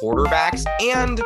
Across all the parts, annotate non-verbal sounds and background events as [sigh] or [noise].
quarterbacks and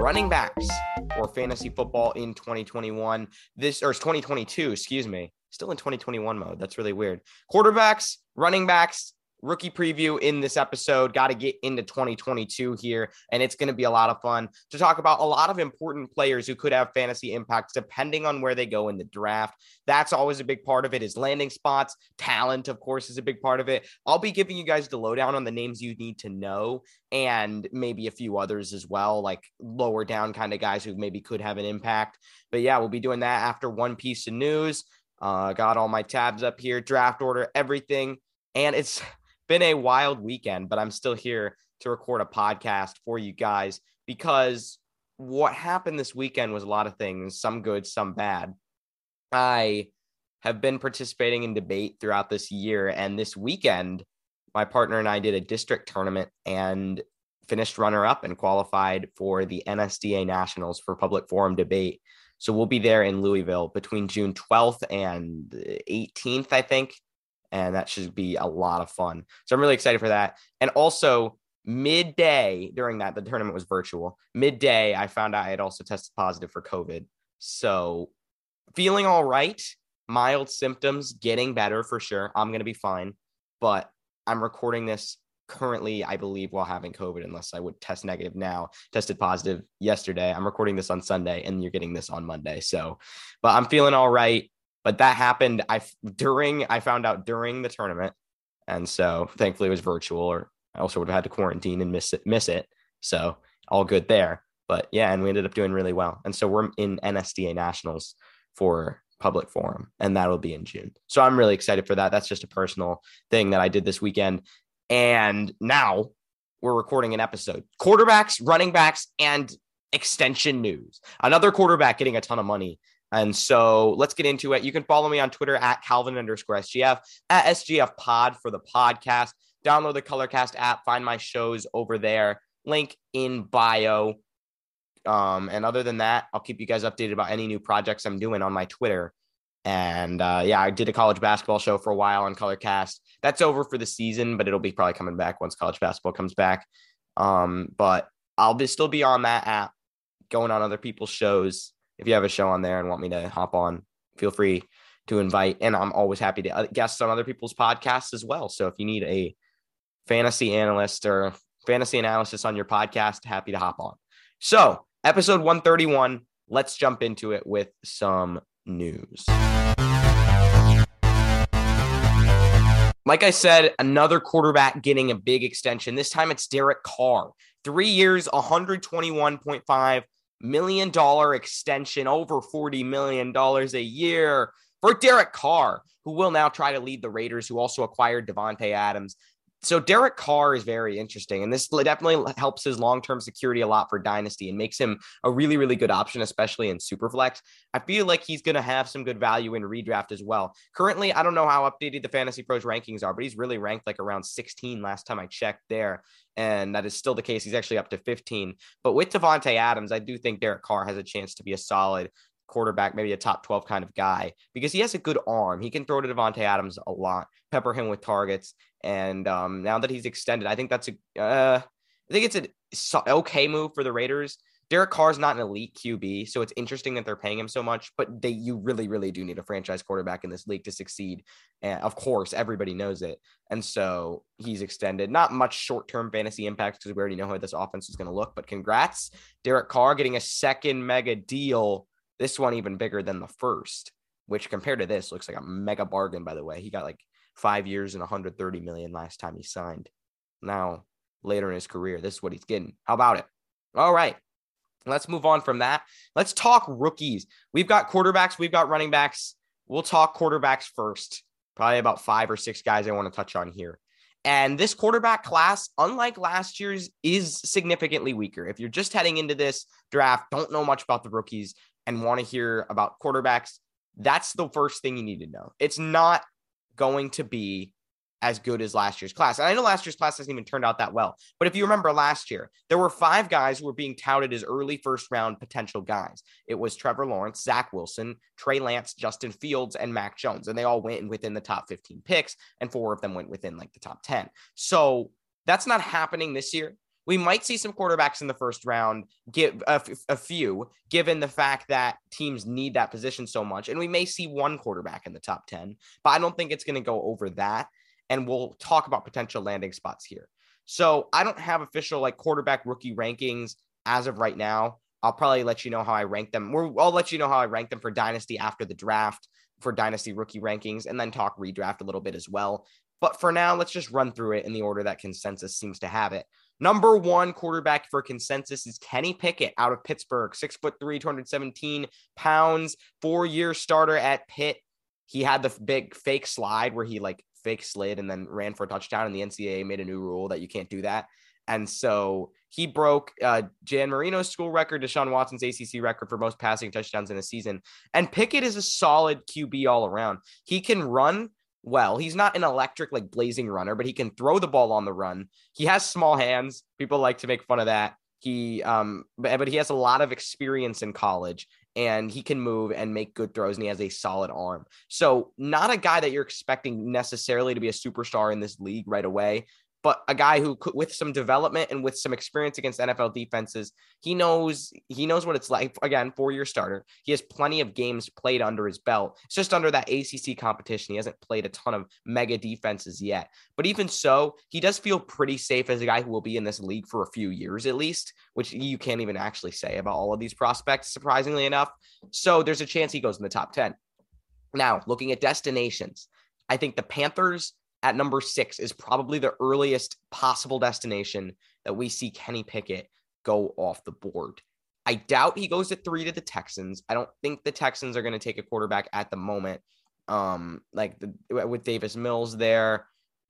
running backs for fantasy football in 2021. This or 2022, excuse me. Still in 2021 mode. That's really weird. Quarterbacks, running backs, rookie preview in this episode. Got to get into 2022 here, and it's going to be a lot of fun to talk about a lot of important players who could have fantasy impacts depending on where they go in the draft. That's always a big part of it. Is landing spots, talent, of course, is a big part of it. I'll be giving you guys the lowdown on the names you need to know, and maybe a few others as well, like lower down kind of guys who maybe could have an impact. But yeah, we'll be doing that after one piece of news. Uh, got all my tabs up here, draft order, everything. And it's been a wild weekend, but I'm still here to record a podcast for you guys because what happened this weekend was a lot of things, some good, some bad. I have been participating in debate throughout this year, and this weekend, my partner and I did a district tournament and finished runner up and qualified for the NSDA Nationals for Public Forum debate. So we'll be there in Louisville between June 12th and 18th, I think and that should be a lot of fun. So I'm really excited for that. And also, midday during that, the tournament was virtual. Midday, I found out I had also tested positive for COVID. So feeling all right, mild symptoms, getting better for sure. I'm to be fine. But I'm recording this currently, I believe, while having COVID, unless I would test negative now. Tested positive yesterday. I'm recording this on Sunday, and you're getting this on Monday. So, but I'm feeling all right. But that happened I during I found out during the tournament. And so thankfully it was virtual or I also would have had to quarantine and miss it miss it. So all good there. But yeah, and we ended up doing really well. And so we're in NSDA Nationals for public forum and that'll be in June. So I'm really excited for that. That's just a personal thing that I did this weekend. And now we're recording an episode. Quarterbacks, running backs, and extension news. Another quarterback getting a ton of money and so let's get into it. You can follow me on Twitter at Calvin underscore SGF, at SGF Pod for the podcast. Download the Colorcast app, find my shows over there. Link in bio. Um, and other than that, I'll keep you guys updated about any new projects I'm doing on my Twitter. And uh, yeah, I did a college basketball show for a while on Colorcast. That's over for the season, but it'll be probably coming back once college basketball comes back. Um, but I'll be, still be on that app, going on other people's shows if you have a show on there and want me to hop on, feel free to invite. And I'm always happy to uh, guest on other people's podcasts as well. So if you need a fantasy analyst or fantasy analysis on your podcast, happy to hop on. So, episode 131, let's jump into it with some news. Like I said, another quarterback getting a big extension. This time it's Derek Carr. Three years, 121.5 million dollar extension, over $40 million a year for Derek Carr, who will now try to lead the Raiders, who also acquired Davante Adams. So Derek Carr is very interesting, and this definitely helps his long-term security a lot for Dynasty and makes him a really, really good option, especially in Superflex. I feel like he's going to have some good value in redraft as well. Currently, I don't know how updated the Fantasy Pros rankings are, but he's really ranked like around 16 last time I checked there and that is still the case. He's actually up to 15. But with Davante Adams, I do think Derek Carr has a chance to be a solid quarterback, maybe a top 12 kind of guy, because he has a good arm. He can throw to Davante Adams a lot, pepper him with targets. And um, now that he's extended, I think that's a, uh, I think it's an okay move for the Raiders. Derek Carr's not an elite QB, so it's interesting that they're paying him so much, but they you really, really do need a franchise quarterback in this league to succeed. And of course, everybody knows it. And so he's extended. Not much short-term fantasy impact because we already know how this offense is going to look, but congrats. Derek Carr getting a second mega deal. This one even bigger than the first, which compared to this looks like a mega bargain, by the way. He got like five years and 130 million last time he signed. Now, later in his career, this is what he's getting. How about it? All right. Let's move on from that. Let's talk rookies. We've got quarterbacks, we've got running backs. We'll talk quarterbacks first. Probably about five or six guys I want to touch on here. And this quarterback class, unlike last year's, is significantly weaker. If you're just heading into this draft, don't know much about the rookies, and want to hear about quarterbacks, that's the first thing you need to know. It's not going to be as good as last year's class. And I know last year's class hasn't even turned out that well. But if you remember last year, there were five guys who were being touted as early first round potential guys. It was Trevor Lawrence, Zach Wilson, Trey Lance, Justin Fields, and Mac Jones. And they all went within the top 15 picks, and four of them went within like the top 10. So that's not happening this year. We might see some quarterbacks in the first round, give a, a few, given the fact that teams need that position so much. And we may see one quarterback in the top 10, but I don't think it's going to go over that. And we'll talk about potential landing spots here. So I don't have official like quarterback rookie rankings as of right now. I'll probably let you know how I rank them. We're, I'll let you know how I rank them for Dynasty after the draft for Dynasty rookie rankings and then talk redraft a little bit as well. But for now, let's just run through it in the order that consensus seems to have it. Number one quarterback for consensus is Kenny Pickett out of Pittsburgh, six foot three, 217 pounds, four year starter at Pitt. He had the big fake slide where he like fake slid and then ran for a touchdown, and the NCAA made a new rule that you can't do that. And so he broke uh, Dan Marino's school record, Deshaun Watson's ACC record for most passing touchdowns in a season. And Pickett is a solid QB all around. He can run well. He's not an electric, like blazing runner, but he can throw the ball on the run. He has small hands. People like to make fun of that. He, um, but, but he has a lot of experience in college and he can move and make good throws and he has a solid arm. So, not a guy that you're expecting necessarily to be a superstar in this league right away, but a guy who could, with some development and with some experience against NFL defenses, he knows he knows what it's like. Again, four-year starter. He has plenty of games played under his belt. It's just under that ACC competition. He hasn't played a ton of mega defenses yet. But even so, he does feel pretty safe as a guy who will be in this league for a few years at least, which you can't even actually say about all of these prospects, surprisingly enough. So there's a chance he goes in the top 10. Now, looking at destinations, I think the Panthers at number six is probably the earliest possible destination that we see Kenny Pickett go off the board. I doubt he goes at three to the Texans. I don't think the Texans are going to take a quarterback at the moment. Um, like the, with Davis Mills there,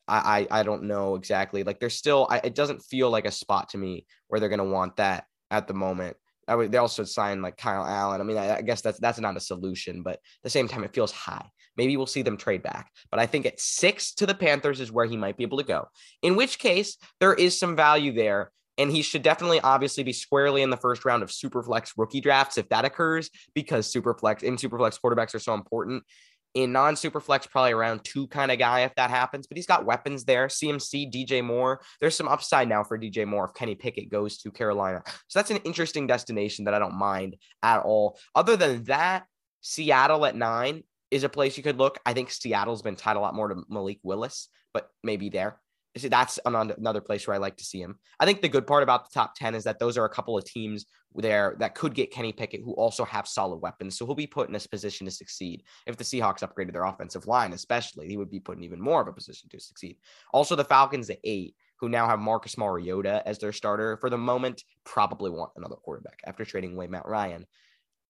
I, I, I don't know exactly. Like there's still, I, it doesn't feel like a spot to me where they're going to want that at the moment. I would, they also signed like Kyle Allen. I mean, I, I, guess that's that's not a solution, but at the same time, it feels high. Maybe we'll see them trade back. But I think at six to the Panthers is where he might be able to go. In which case, there is some value there. And he should definitely obviously be squarely in the first round of Superflex rookie drafts if that occurs, because Superflex in Superflex quarterbacks are so important in non superflex, probably around two kind of guy if that happens. But he's got weapons there. CMC, DJ Moore. There's some upside now for DJ Moore if Kenny Pickett goes to Carolina. So that's an interesting destination that I don't mind at all. Other than that, Seattle at nine is a place you could look. I think Seattle's been tied a lot more to Malik Willis, but maybe there See, that's another place where I like to see him. I think the good part about the top 10 is that those are a couple of teams there that could get Kenny Pickett who also have solid weapons. So he'll be put in a position to succeed. If the Seahawks upgraded their offensive line, especially, he would be put in even more of a position to succeed. Also, the Falcons at eight, who now have Marcus Mariota as their starter for the moment, probably want another quarterback after trading away Matt Ryan.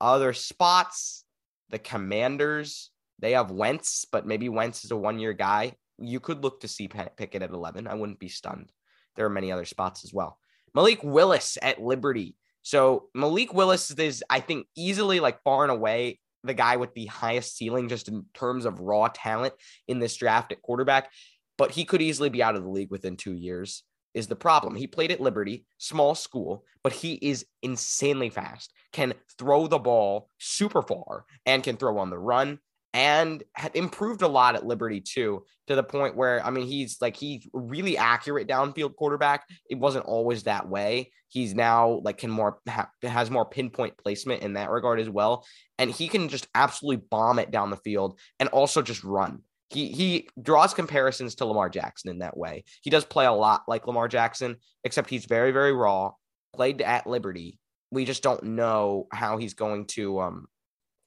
Other spots, the Commanders, they have Wentz, but maybe Wentz is a one year guy you could look to see Pickett at 11. I wouldn't be stunned. There are many other spots as well. Malik Willis at Liberty. So Malik Willis is, I think, easily like far and away the guy with the highest ceiling just in terms of raw talent in this draft at quarterback. But he could easily be out of the league within two years. Is the problem. He played at Liberty, small school, but he is insanely fast, can throw the ball super far, and can throw on the run and had improved a lot at Liberty too, to the point where I mean he's like he's really accurate downfield quarterback. It wasn't always that way. He's now like can more ha- has more pinpoint placement in that regard as well, and he can just absolutely bomb it down the field and also just run. He he draws comparisons to Lamar Jackson in that way. He does play a lot like Lamar Jackson, except he's very very raw. Played at Liberty. We just don't know how he's going to um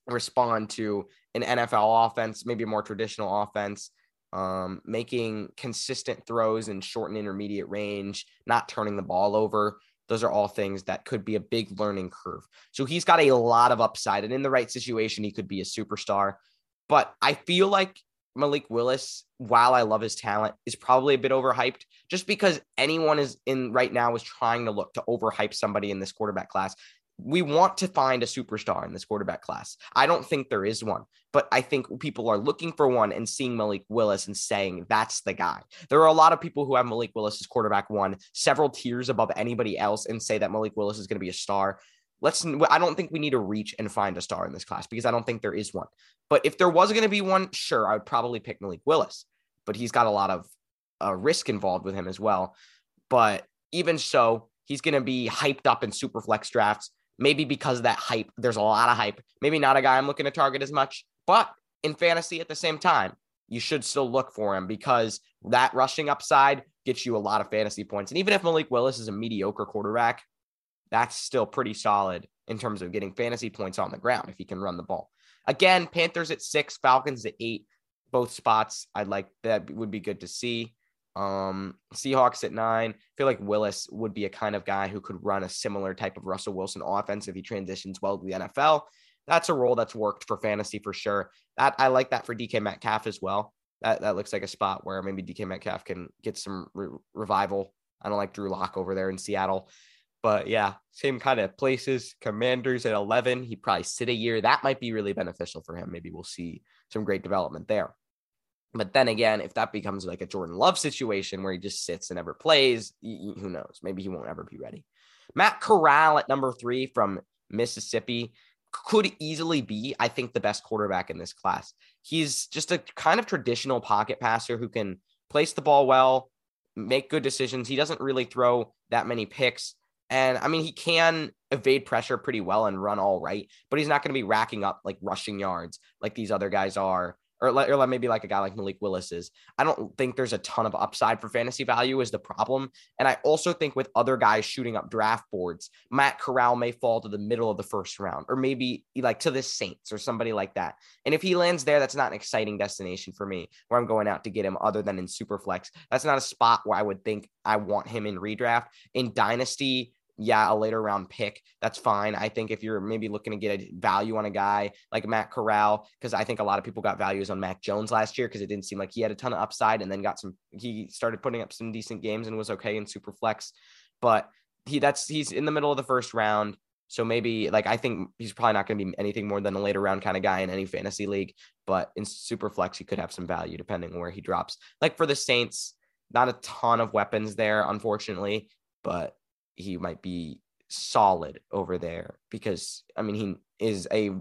respond to an NFL offense, maybe a more traditional offense, um, making consistent throws in short and intermediate range, not turning the ball over. Those are all things that could be a big learning curve. So he's got a lot of upside, and in the right situation, he could be a superstar. But I feel like Malik Willis, while I love his talent, is probably a bit overhyped just because anyone is in right now is trying to look to overhype somebody in this quarterback class we want to find a superstar in this quarterback class. I don't think there is one, but I think people are looking for one and seeing Malik Willis and saying that's the guy. There are a lot of people who have Malik Willis as quarterback one, several tiers above anybody else, and say that Malik Willis is going to be a star. Let's, I don't think we need to reach and find a star in this class because I don't think there is one. But if there was going to be one, sure, I would probably pick Malik Willis, but he's got a lot of uh, risk involved with him as well. But even so, he's going to be hyped up in super flex drafts Maybe because of that hype, there's a lot of hype. Maybe not a guy I'm looking to target as much, but in fantasy at the same time, you should still look for him because that rushing upside gets you a lot of fantasy points. And even if Malik Willis is a mediocre quarterback, that's still pretty solid in terms of getting fantasy points on the ground if he can run the ball. Again, Panthers at six, Falcons at eight, both spots. I'd like that would be good to see. Um, Seahawks at nine. I feel like Willis would be a kind of guy who could run a similar type of Russell Wilson offense if he transitions well to the NFL. That's a role that's worked for fantasy for sure. That I like that for DK Metcalf as well. That that looks like a spot where maybe DK Metcalf can get some re- revival. I don't like Drew Lock over there in Seattle. But yeah, same kind of places. Commanders at 11. He probably sit a year. That might be really beneficial for him. Maybe we'll see some great development there. But then again, if that becomes like a Jordan Love situation where he just sits and never plays, who knows? Maybe he won't ever be ready. Matt Corral at number three from Mississippi could easily be, I think, the best quarterback in this class. He's just a kind of traditional pocket passer who can place the ball well, make good decisions. He doesn't really throw that many picks. And I mean, he can evade pressure pretty well and run all right, but he's not going to be racking up like rushing yards like these other guys are or, or maybe like a guy like Malik Willis is. I don't think there's a ton of upside for fantasy value is the problem. And I also think with other guys shooting up draft boards, Matt Corral may fall to the middle of the first round or maybe like to the Saints or somebody like that. And if he lands there, that's not an exciting destination for me where I'm going out to get him other than in Superflex. That's not a spot where I would think I want him in redraft. In Dynasty, yeah, a later round pick, that's fine. I think if you're maybe looking to get a value on a guy like Matt Corral, because I think a lot of people got values on Mac Jones last year because it didn't seem like he had a ton of upside and then got some, he started putting up some decent games and was okay in super flex. But he, that's, he's in the middle of the first round. So maybe like I think he's probably not going to be anything more than a later round kind of guy in any fantasy league, but in super flex, he could have some value depending on where he drops. Like for the Saints, not a ton of weapons there, unfortunately, but he might be solid over there because I mean he is a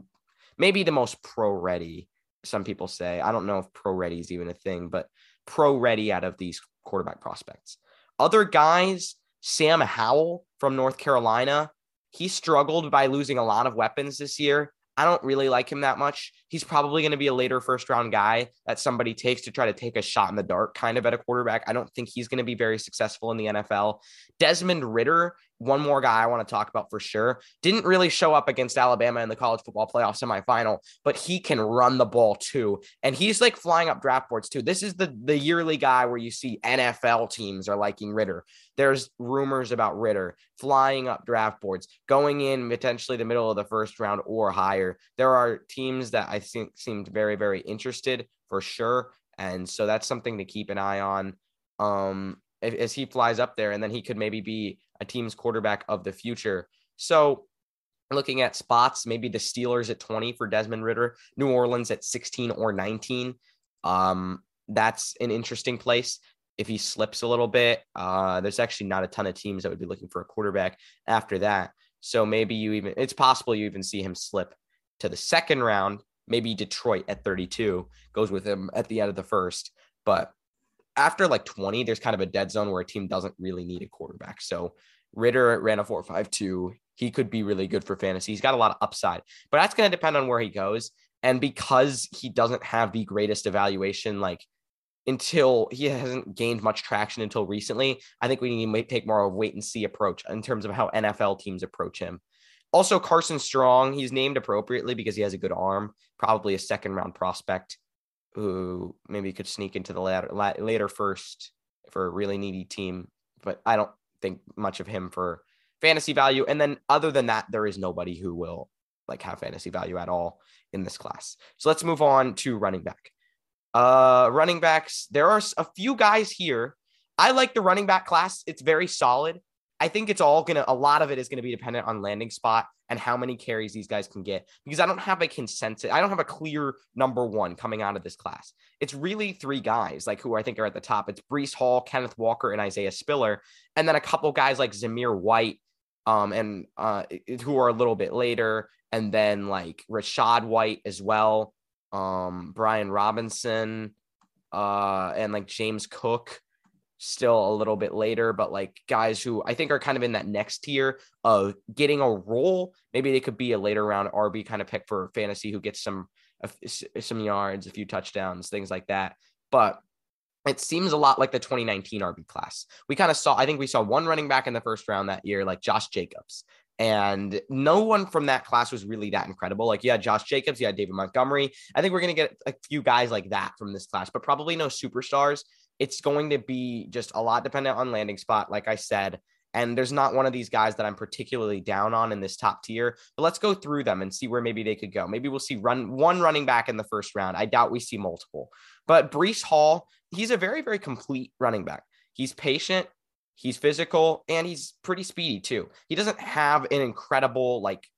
maybe the most pro ready. Some people say I don't know if pro ready is even a thing, but pro ready out of these quarterback prospects. Other guys, Sam Howell from North Carolina, he struggled by losing a lot of weapons this year. I don't really like him that much. He's probably going to be a later first round guy that somebody takes to try to take a shot in the dark kind of at a quarterback. I don't think he's going to be very successful in the NFL. Desmond Ridder one more guy I want to talk about for sure. Didn't really show up against Alabama in the college football playoff semifinal, but he can run the ball too. And he's like flying up draft boards too. This is the the yearly guy where you see NFL teams are liking Ridder. There's rumors about Ridder flying up draft boards, going in potentially the middle of the first round or higher. There are teams that I think seemed very, very interested for sure. And so that's something to keep an eye on. Um, as he flies up there, and then he could maybe be a team's quarterback of the future. So looking at spots, maybe the Steelers at 20 for Desmond Ridder, New Orleans at 16 or 19. Um, that's an interesting place. If he slips a little bit, uh, there's actually not a ton of teams that would be looking for a quarterback after that. So maybe you even, it's possible you even see him slip to the second round. Maybe Detroit at 32 goes with him at the end of the first. But after like 20, there's kind of a dead zone where a team doesn't really need a quarterback. So Ridder ran a 4.52. He could be really good for fantasy. He's got a lot of upside, but that's going to depend on where he goes. And because he doesn't have the greatest evaluation, like until he hasn't gained much traction until recently, I think we need to take more of a wait and see approach in terms of how NFL teams approach him. Also, Carson Strong, he's named appropriately because he has a good arm, probably a second round prospect who maybe could sneak into the later later first for a really needy team. But I don't think much of him for fantasy value. And then other than that, there is nobody who will like have fantasy value at all in this class. So let's move on to running back. Uh, running backs. There are a few guys here. I like the running back class. It's very solid. I think it's all gonna a lot of it is gonna be dependent on landing spot and how many carries these guys can get because I don't have a consensus. I don't have a clear number one coming out of this class. It's really three guys like who I think are at the top. It's Breece Hall, Kenneth Walker, and Isaiah Spiller, and then a couple guys like Zamir White, um, and uh, who are a little bit later, and then like Rachaad White as well, um, Brian Robinson, uh, and like James Cook still a little bit later, but like guys who I think are kind of in that next tier of getting a role. Maybe they could be a later round RB kind of pick for fantasy who gets some some yards, a few touchdowns, things like that. But it seems a lot like the 2019 RB class. We kind of saw, I think we saw one running back in the first round that year, like Josh Jacobs. And no one from that class was really that incredible. Like, yeah, Josh Jacobs, yeah, David Montgomery. I think we're going to get a few guys like that from this class, but probably no superstars it's going to be just a lot dependent on landing spot, like I said. And there's not one of these guys that I'm particularly down on in this top tier. But let's go through them and see where maybe they could go. Maybe we'll see run one running back in the first round. I doubt we see multiple. But Breece Hall, he's a very, very complete running back. He's patient, he's physical, and he's pretty speedy too. He doesn't have an incredible like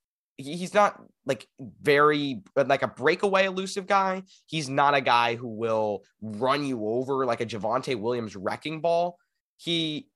he's not like very uh, like a breakaway elusive guy. He's not a guy who will run you over like a Javonte Williams wrecking ball. He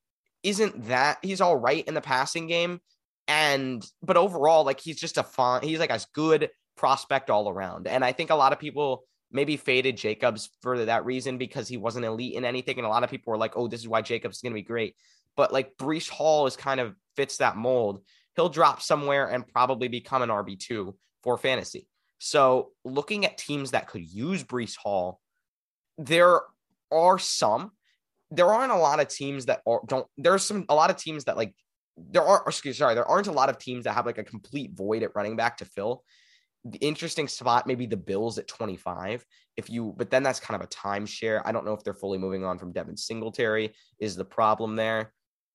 isn't that. He's all right in the passing game, and but overall, like he's just a fun. He's like a good prospect all around. And I think a lot of people maybe faded Jacobs for that reason because he wasn't elite in anything. And a lot of people were like, "Oh, this is why Jacobs is to be great." But like Breece Hall is kind of fits that mold he'll drop somewhere and probably become an RB2 for fantasy. So, looking at teams that could use Breece Hall, there are some. There aren't a lot of teams that are, don't. There's some a lot of teams that like there are. Excuse sorry, there aren't a lot of teams that have like a complete void at running back to fill. The interesting spot, maybe the Bills at 25. If you, but then that's kind of a timeshare. I don't know if they're fully moving on from Devin Singletary. Is the problem there?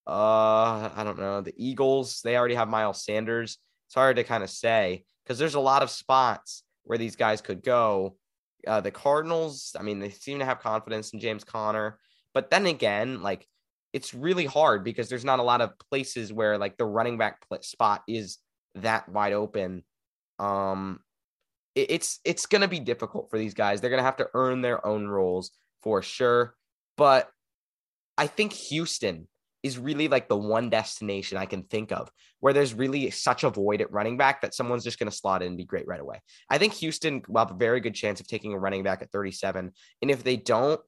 Uh, I don't know. The Eagles, they already have Miles Sanders. It's hard to kind of say because there's a lot of spots where these guys could go. Uh, the Cardinals, I mean, they seem to have confidence in James Conner, but then again, like it's really hard because there's not a lot of places where like the running back spot is that wide open. Um, it, it's it's gonna be difficult for these guys. They're gonna have to earn their own roles for sure. But I think Houston is really like the one destination I can think of where there's really such a void at running back that someone's just going to slot in and be great right away. I think Houston will have a very good chance of taking a running back at 37. And if they don't,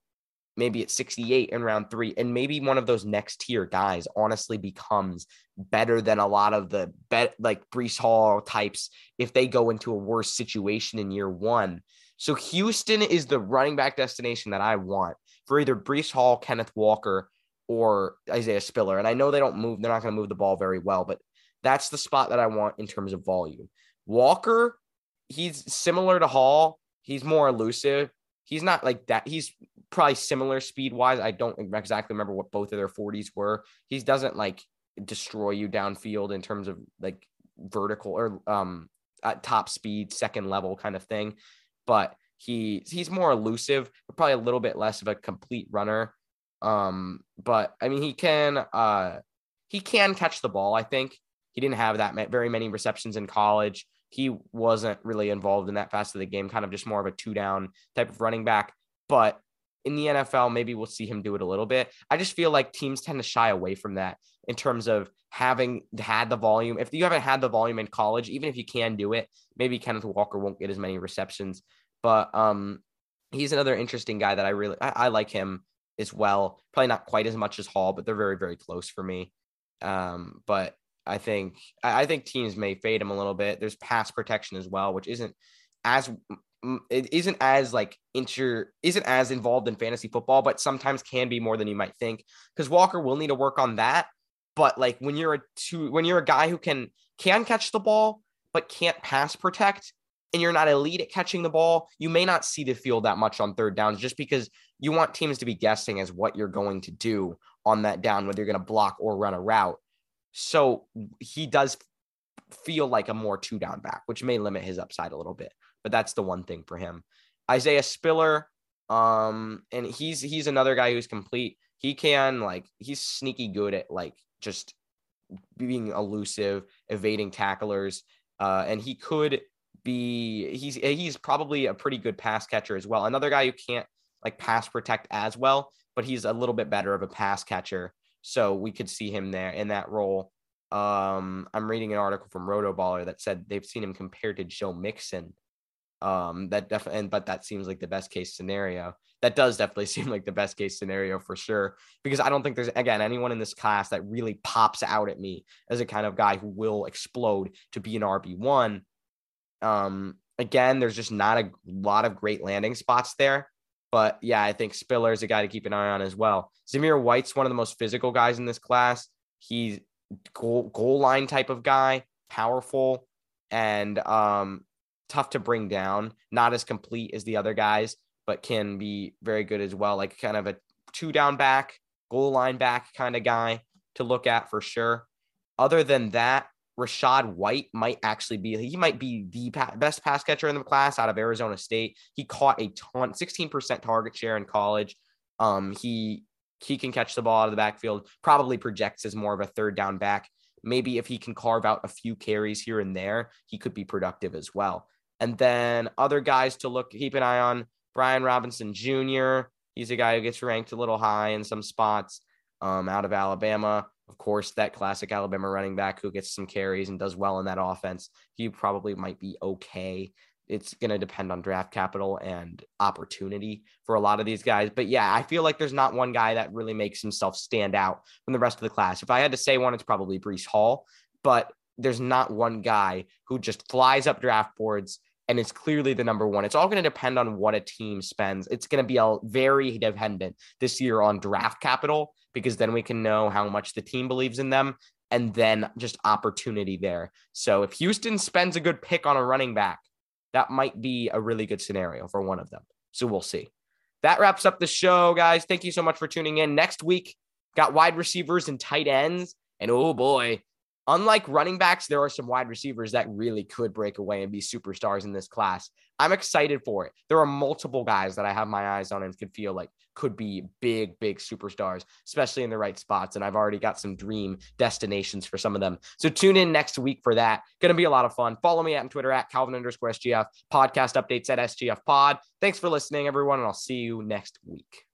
maybe at 68 in round three, and maybe one of those next tier guys honestly becomes better than a lot of the bet like Breece Hall types if they go into a worse situation in year one. So Houston is the running back destination that I want for either Breece Hall, Kenneth Walker, or Isaiah Spiller. And I know they don't move, they're not going to move the ball very well, but that's the spot that I want in terms of volume. Walker, he's similar to Hall. He's more elusive. He's not like that. He's probably similar speed wise. I don't exactly remember what both of their 40s were. He doesn't like destroy you downfield in terms of like vertical or um at top speed, second level kind of thing. But he he's more elusive, probably a little bit less of a complete runner. Um, but I mean, he can uh, he can catch the ball. I think he didn't have that very many receptions in college. He wasn't really involved in that fast of the game, kind of just more of a two down type of running back. But in the NFL, maybe we'll see him do it a little bit. I just feel like teams tend to shy away from that in terms of having had the volume. If you haven't had the volume in college, even if you can do it, maybe Kenneth Walker won't get as many receptions. But um, he's another interesting guy that I really I, I like him as well. Probably not quite as much as Hall, but they're very, very close for me. Um, but I think I think teams may fade him a little bit. There's pass protection as well, which isn't as it isn't as like inter isn't as involved in fantasy football, but sometimes can be more than you might think. Because Walker will need to work on that. But like when you're a two when you're a guy who can can catch the ball but can't pass protect, and you're not elite at catching the ball, you may not see the field that much on third downs just because you want teams to be guessing as what you're going to do on that down, whether you're going to block or run a route. So he does feel like a more two down back, which may limit his upside a little bit. But that's the one thing for him. Isaiah Spiller, um, and he's he's another guy who's complete. He can like he's sneaky good at like just being elusive, evading tacklers, uh, and he could be he's he's probably a pretty good pass catcher as well. Another guy who can't like pass protect as well, but he's a little bit better of a pass catcher. So we could see him there in that role. Um, I'm reading an article from Rotoballer that said they've seen him compared to Joe Mixon. Um, that definitely, but that seems like the best case scenario. That does definitely [laughs] seem like the best case scenario for sure. Because I don't think there's again anyone in this class that really pops out at me as a kind of guy who will explode to be an RB one. Um, again, there's just not a lot of great landing spots there. But yeah, I think Spiller is a guy to keep an eye on as well. Zamir White's one of the most physical guys in this class. He's goal goal line type of guy, powerful and um, tough to bring down. Not as complete as the other guys, but can be very good as well. Like kind of a two down back, goal line back kind of guy to look at for sure. Other than that, Rachaad White might actually be he might be the pa- best pass catcher in the class out of Arizona State. He caught a ton, 16% target share in college. Um, he he can catch the ball out of the backfield, probably projects as more of a third down back. Maybe if he can carve out a few carries here and there, he could be productive as well. And then other guys to look, keep an eye on Brian Robinson Jr. He's a guy who gets ranked a little high in some spots um, out of Alabama. Of course, that classic Alabama running back who gets some carries and does well in that offense. He probably might be okay it's going to depend on draft capital and opportunity for a lot of these guys. But yeah, I feel like there's not one guy that really makes himself stand out from the rest of the class. If I had to say one, it's probably Breece Hall, but there's not one guy who just flies up draft boards and it's clearly the number one. It's all going to depend on what a team spends. It's going to be a very dependent this year on draft capital because then we can know how much the team believes in them and then just opportunity there. So if Houston spends a good pick on a running back, that might be a really good scenario for one of them. So we'll see. That wraps up the show, guys. Thank you so much for tuning in. Next week, got wide receivers and tight ends. And oh boy, unlike running backs, there are some wide receivers that really could break away and be superstars in this class. I'm excited for it. There are multiple guys that I have my eyes on and could feel like could be big, big superstars, especially in the right spots. And I've already got some dream destinations for some of them. So tune in next week for that. Going to be a lot of fun. Follow me on Twitter at Calvin underscore SGF, podcast updates at SGF Pod. Thanks for listening, everyone, and I'll see you next week.